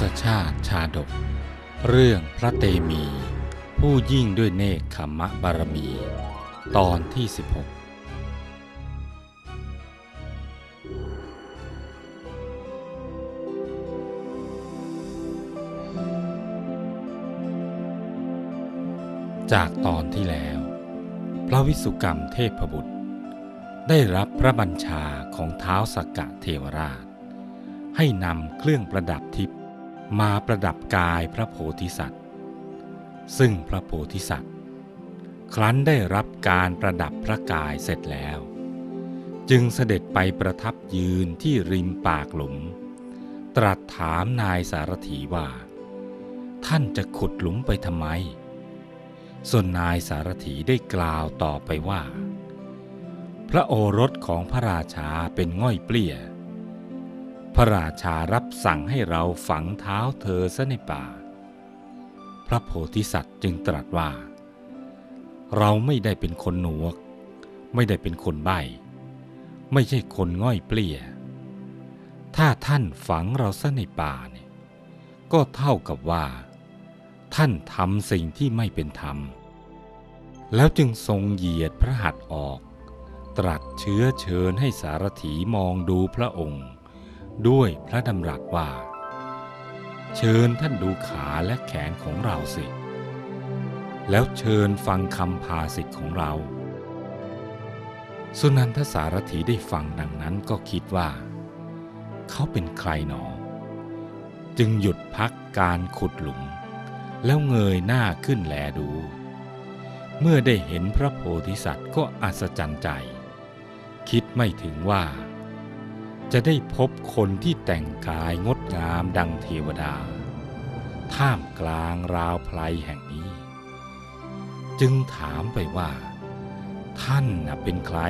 ศชาติชาดก เรื่องพระเตมี ผู้ยิ่งด้วยเนคขมะบารมี ตอนที่ 16 จากตอนที่แล้ว พระวิสุกรรมเทพบุตร ได้รับพระบัญชาของเท้าสกกะเทวราชให้นำเครื่องประดับทิพย มาประดับกายพระโพธิสัตว์ ซึ่งพระโพธิสัตว์ ครั้นได้รับการประดับพระกายเสร็จแล้ว จึงเสด็จไปประทับยืนที่ริมปากหลุม ตรัสถามนายสารถีว่า ท่านจะขุดหลุมไปทำไม ส่วนนายสารถีได้กล่าวต่อไปว่า พระโอรสของพระราชาเป็นง่อยเปลี่ย พระราชารับสั่งให้เราฝังเท้าเธอซะในป่า พระโพธิสัตว์จึงตรัสว่า เราไม่ได้เป็นคนหนวก ไม่ได้เป็นคนใบ้ ไม่ใช่คนง่อยเปลี่ย ถ้าท่านฝังเราซะในป่าเนี่ยก็เท่ากับว่า ท่านทำสิ่งที่ไม่เป็นธรรม แล้วจึงทรงเหยียดพระหัตถ์ออก ตรัสเชื้อเชิญให้สารถีมองดูพระองค์ ด้วยพระดำรัสว่า เชิญท่านดูขาและแขนของเราสิ แล้วเชิญฟังคำพาสิทธิ์ของเรา สุนันทสารถีได้ฟังดังนั้นก็คิดว่า เขาเป็นใครหนอ จึงหยุดพักการขุดหลุม แล้วเงยหน้าขึ้นแลดู เมื่อได้เห็นพระโพธิสัตว์ก็อัศจรรย์ใจ คิดไม่ถึงว่า จะได้พบคนที่แต่งกายงดงามดังเทวดา ท่ามกลางราวไพรแห่งนี้ จึงถามไปว่า ท่านเป็นใคร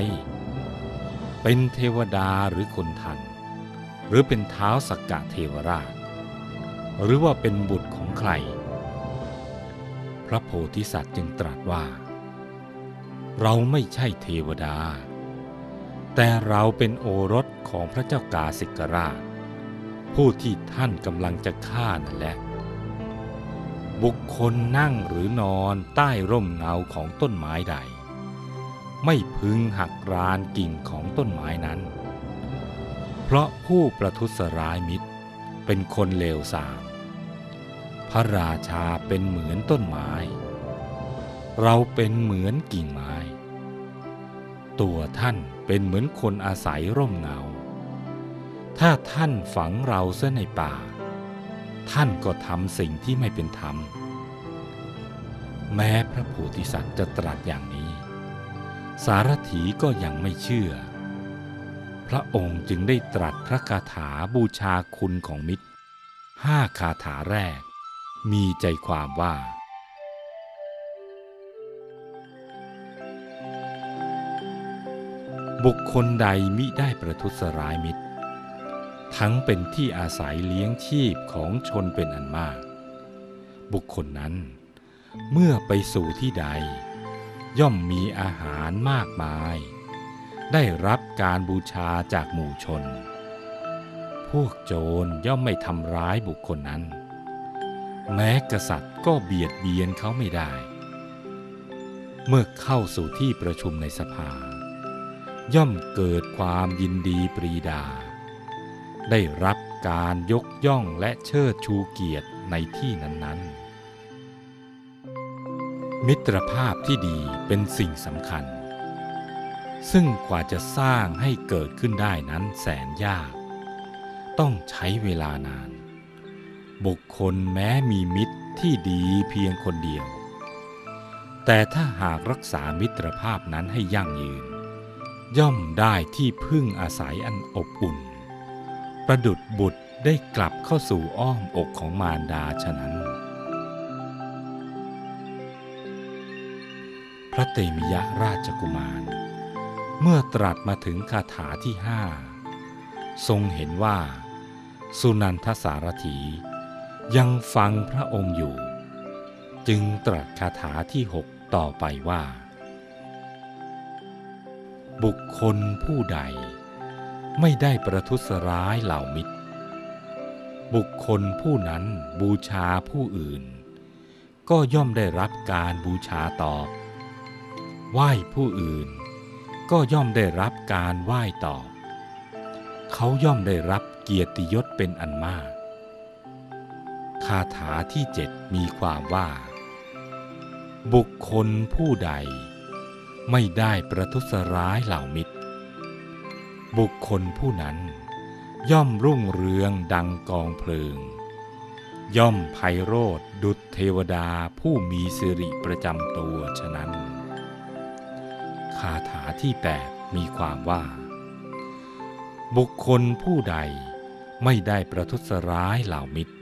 เป็นเทวดาหรือคนทัน หรือเป็นเท้าสักกะเทวราช หรือว่าเป็นบุตรของใคร พระโพธิสัตว์จึงตรัสว่า เราไม่ใช่เทวดา แต่เราเป็นโอรสของพระเจ้ากาสิกราช ผู้ที่ท่านกำลังจะฆ่านั่นแหละ บุคคลนั่งหรือนอนใต้ร่มเงาของต้นไม้ใด ไม่พึงหักรานกิ่งของต้นไม้นั้น เพราะผู้ประทุษร้ายมิตรเป็นคนเลวทราม พระราชาเป็นเหมือนต้นไม้ เราเป็นเหมือนกิ่งไม้ ตัวท่านเป็นเหมือนคนอาศัยร่มเงา ถ้าท่านฝังเราเส้นในป่า ท่านก็ทำสิ่งที่ไม่เป็นธรรม แม้พระโพธิสัตว์จะตรัสอย่างนี้ สารถีก็ยังไม่เชื่อ พระองค์จึงได้ตรัสพระคาถาบูชาคุณของมิตรห้าคาถาแรก มีใจความว่า บุคคลใดมิได้ประทุษร้ายมิตร ทั้งเป็นที่อาศัยเลี้ยงชีพของชนเป็นอันมาก บุคคลนั้น เมื่อไปสู่ที่ใด ย่อมมีอาหารมากมาย ได้รับการบูชาจากหมู่ชน พวกโจรย่อมไม่ทำร้ายบุคคลนั้น แม้กษัตริย์ก็เบียดเบียนเขาไม่ได้ เมื่อเข้าสู่ที่ประชุมในสภา ย่อมเกิดความยินดีปรีดา ได้รับการยกย่องและเชิดชูเกียรติในที่นั้นๆ มิตรภาพที่ดีเป็นสิ่งสำคัญ ซึ่งกว่าจะสร้างให้เกิดขึ้นได้นั้นแสนยาก ต้องใช้เวลานาน บุคคลแม้มีมิตรที่ดีเพียงคนเดียว แต่ถ้าหากรักษามิตรภาพนั้นให้ยั่งยืน ย่อมได้ที่พึ่งอาศัยอันอบอุ่น ประดุดบุตรได้กลับเข้าสู่อ้อมอกของมารดาฉะนั้น พระเตมิยะราชกุมาร เมื่อตรัสมาถึงคาถาที่ห้าทรงเห็นว่า สุนันทสารถียังฟังพระองค์อยู่ จึงตรัสคาถาที่หกต่อไปว่า บุคคลผู้ใด ไม่ได้ประทุษร้ายเหล่ามิตร บุคคลผู้นั้นบูชาผู้อื่น ก็ย่อมได้รับการบูชาตอบ ไหว้ผู้อื่น ก็ย่อมได้รับการไหว้ตอบ เขาย่อมได้รับเกียรติยศเป็นอันมาก คาถาที่เจ็ดมีความว่า บุคคลผู้ใด ไม่ได้ประทุษร้ายเหล่ามิตร บุคคลผู้นั้นย่อมรุ่งเรืองดังกองเพลิง ย่อมไพโรธดุจเทวดาผู้มีสิริประจำตัวฉะนั้น คาถาที่แปดมีความว่า บุคคลผู้ใดไม่ได้ประทุษร้ายเหล่ามิตร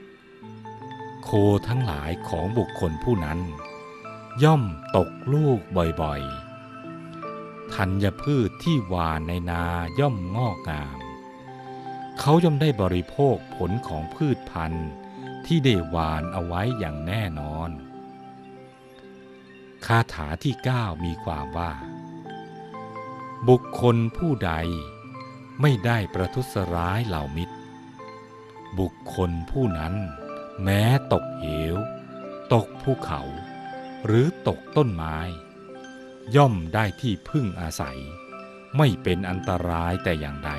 โคทั้งหลายของบุคคลผู้นั้น ย่อมตกลูกบ่อยๆ ธัญพืชที่หวานในนาย่อมงอกงาม เขาย่อมได้บริโภคผลของพืชพันธุ์ที่ได้หวานเอาไว้อย่างแน่นอน คาถาที่ 9 มีความว่า บุคคลผู้ใดไม่ได้ประทุษร้ายเหล่ามิตร บุคคลผู้นั้น แม้ตกเหว ตกภูเขา หรือตกต้นไม้ ย่อมได้ที่พึ่งอาศัย ไม่เป็นอันตรายแต่อย่างใด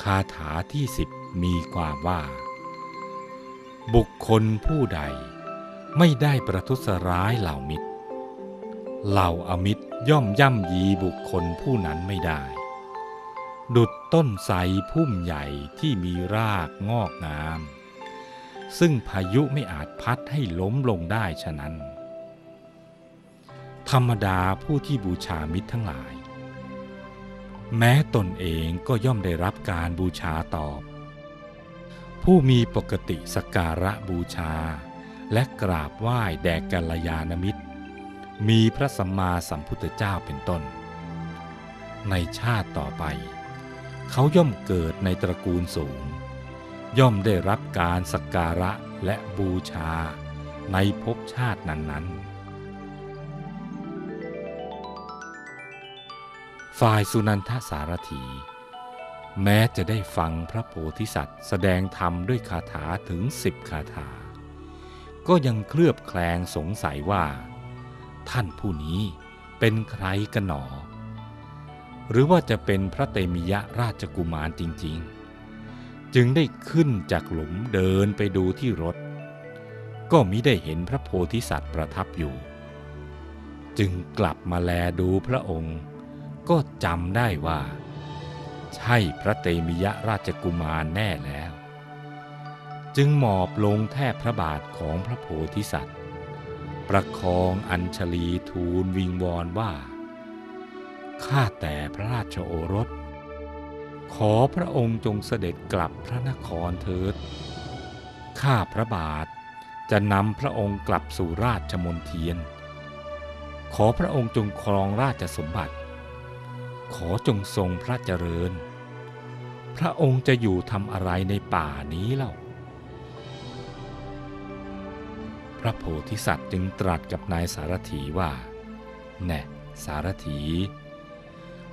คาถาที่สิบมีความว่า บุคคลผู้ใดไม่ได้ประทุษร้ายเหล่ามิตร เหล่าอมิตรย่อมย่ำยีบุคคลผู้นั้นไม่ได้ ดุดต้นไทรพุ่มใหญ่ที่มีรากงอกงาม ซึ่งพายุไม่อาจพัดให้ล้มลงได้ฉะนั้น ธรรมดาผู้ที่บูชามิตรทั้งหลาย แม้ตนเองก็ย่อมได้รับการบูชาตอบ ผู้มีปกติสการะบูชา และกราบไหว้แด่กัลยาณมิตร มีพระสัมมาสัมพุทธเจ้าเป็นต้น ในชาติต่อไป เขาย่อมเกิดในตระกูลสูง ย่อมได้รับการสักการะและบูชาในภพชาตินั้นๆ ฝ่ายสุนันทสารถี แม้จะได้ฟังพระโพธิสัตว์ แสดงธรรมด้วยคาถาถึงสิบคาถา ก็ยังเคลือบแคลงสงสัยว่า ท่านผู้นี้เป็นใครกันหนอ หรือว่าจะเป็นพระเตมิยะราชกุมารจริง ๆ จึงได้ขึ้นจากหลุมเดินไปดูที่รถ ก็มิได้เห็นพระโพธิสัตว์ประทับอยู่ จึงกลับมาแลดูพระองค์ ก็จำได้ว่า ใช่พระเตมิยราชกุมารแน่แล้ว จึงหมอบลงแทบพระบาทของพระโพธิสัตว์ ประคองอัญชลีทูลวิงวอนว่าข้าแต่พระราชโอรส ขอพระองค์จงเสด็จกลับพระนครเถิด ข้าพระบาทจะนำพระองค์กลับสู่ราชมนเทียน ขอพระองค์จงครองราชสมบัติ ขอจงทรงพระเจริญ พระองค์จะอยู่ทำอะไรในป่านี้เล่า พระโพธิสัตว์จึงตรัสกับนายสารถีว่า แน่ สารถี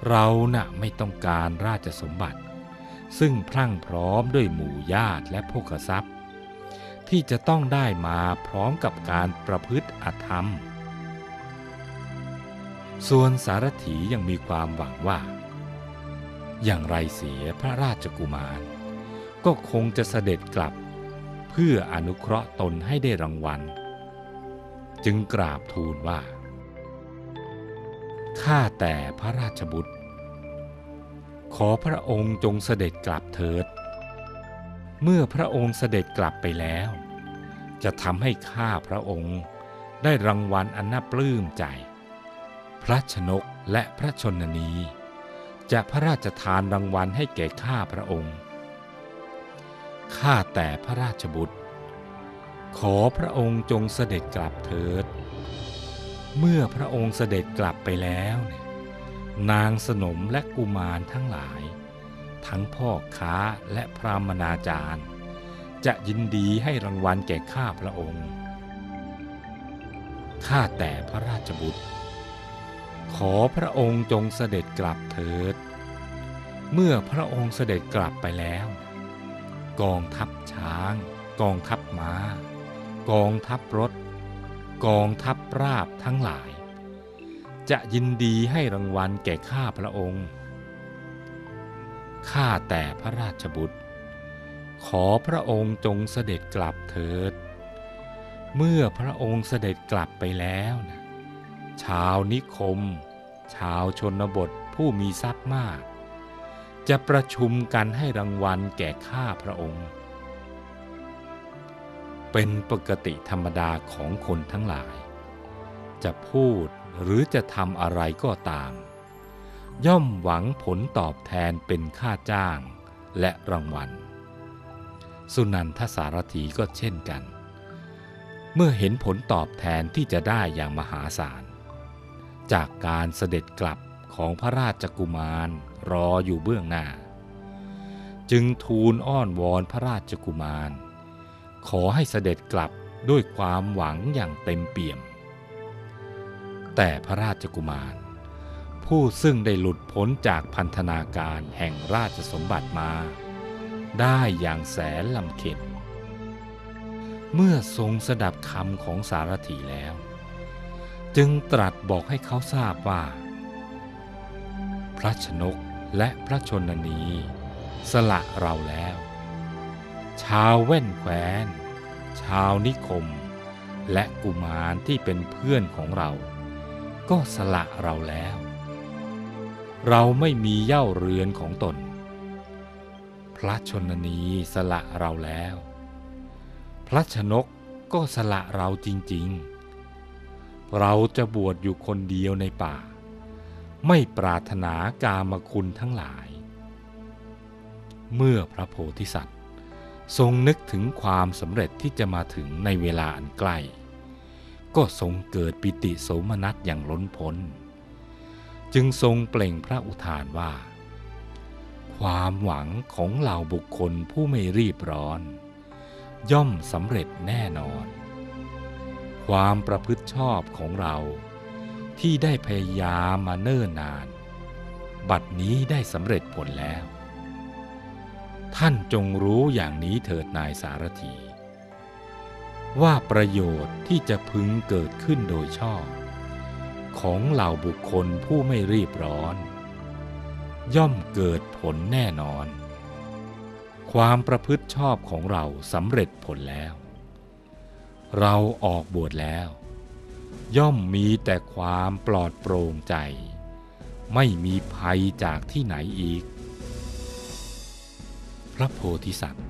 เรานะ่ะไม่ต้องการราชสมบัติ ซึ่งพรั่งพร้อมด้วยหมู่ญาติและพกทรัพย์ ที่จะต้องได้มาพร้อมกับการประพฤติอธรรม ส่วนสารถียังมีความหวังว่า อย่างไรเสียพระราชกุมาร ก็คงจะเสด็จกลับ เพื่ออนุเคราะห์ตนให้ได้รางวัล จึงกราบทูลว่า ข้าแต่พระราชบุตร ขอพระองค์จงเสด็จกลับเถิด เมื่อพระองค์เสด็จกลับไปแล้ว จะทำให้ข้าพระองค์ได้รางวัลอันน่าปลื้มใจ พระชนกและพระชนนีจะพระราชทานรางวัลให้แก่ข้าพระองค์ ข้าแต่พระราชบุตร ขอพระองค์จงเสด็จกลับเถิด เมื่อพระองค์เสด็จกลับไปแล้วเนี่ยนางสนมและกุมารทั้งหลาย ทั้งพ่อค้าและพรามนาจารย์ จะยินดีให้รางวัลแก่ข้าพระองค์ ข้าแต่พระราชบุตร ขอพระองค์จงเสด็จกลับเถิด เมื่อพระองค์เสด็จกลับไปแล้ว กองทัพช้าง กองทัพม้า กองทัพรถ กองทัพราบทั้งหลาย จะยินดีให้รางวัลแก่ข้าพระองค์ ข้าแต่พระราชบุตร ขอพระองค์จงเสด็จกลับเถิด เมื่อพระองค์เสด็จกลับไปแล้วนะ ชาวนิคม ชาวชนบทผู้มีทรัพย์มาก จะประชุมกันให้รางวัลแก่ข้าพระองค์ เป็นปกติธรรมดาของคนทั้งหลาย จะพูดหรือจะทำอะไรก็ตาม ย่อมหวังผลตอบแทนเป็นค่าจ้างและรางวัล สุนันทสารถีก็เช่นกัน เมื่อเห็นผลตอบแทนที่จะได้อย่างมหาศาล จากการเสด็จกลับของพระราชกุมารรออยู่เบื้องหน้า จึงทูลอ้อนวอนพระราชกุมาร ขอให้เสด็จกลับด้วยความหวังอย่างเต็มเปี่ยม แต่พระราชกุมาร ผู้ซึ่งได้หลุดพ้นจากพันธนาการแห่งราชสมบัติมา ได้อย่างแสนลำเข็ญเมื่อทรงสดับคำของสารถีแล้ว จึงตรัสบอกให้เขาทราบว่า พระชนกและพระชนนี สละเราแล้ว ชาวแว่นแคว้น ชาวนิคม และกุมารที่เป็นเพื่อนของเรา ก็สละเราแล้ว เราไม่มีเย่าเรือนของตน พระชนนีสละเราแล้ว พระชนกก็สละเราจริง ๆ เราจะบวชอยู่คนเดียวในป่า ไม่ปรารถนากามคุณทั้งหลาย เมื่อพระโพธิสัตว์ ทรงนึกถึงความสำเร็จที่จะมาถึงในเวลาอันใกล้ ก็ทรงเกิดปิติโสมนัสอย่างล้นพ้น จึงทรงเปล่งพระอุทานว่า ความหวังของเหล่าบุคคลผู้ไม่รีบร้อน ย่อมสำเร็จแน่นอน ความประพฤติชอบของเรา ที่ได้พยายามมาเนิ่นนาน บัดนี้ได้สำเร็จผลแล้ว ท่านจงรู้อย่างนี้เถิดนายสารถี ว่าประโยชน์ที่จะพึงเกิดขึ้นโดยชอบ ของเหล่าบุคคลผู้ไม่รีบร้อน ย่อมเกิดผลแน่นอน ความประพฤติชอบของเราสำเร็จผลแล้ว เราออกบวชแล้ว ย่อมมีแต่ความปลอดโปร่งใจ ไม่มีภัยจากที่ไหนอีก พระโพธิสัตว์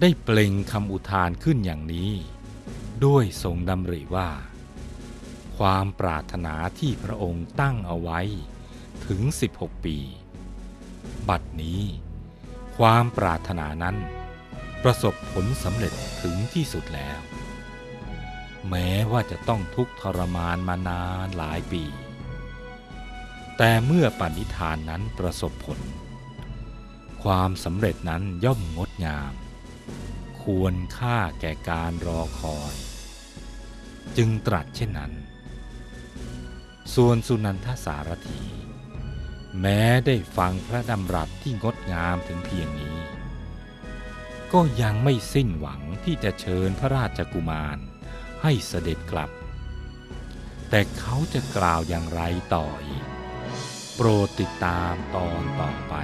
ได้เปล่งคำอุทานขึ้นอย่างนี้ ด้วยทรงดำริว่า ความปรารถนาที่พระองค์ตั้งเอาไว้ถึง 16 ปี บัดนี้ ความปรารถนานั้นประสบผลสำเร็จถึงที่สุดแล้ว แม้ว่าจะต้องทุกข์ทรมานมานานหลายปี แต่เมื่อปณิธานนั้นประสบผล ความสำเร็จนั้นย่อมงดงาม ควรค่าแก่การรอคอย จึงตรัสเช่นนั้น ส่วนสุนันทสารถี แม้ได้ฟังพระดำรัสที่งดงามถึงเพียงนี้ ก็ยังไม่สิ้นหวังที่จะเชิญพระราชกุมาร ให้เสด็จกลับ แต่เขาจะกล่าวอย่างไรต่ออีก โปรดติดตามตอนต่อไป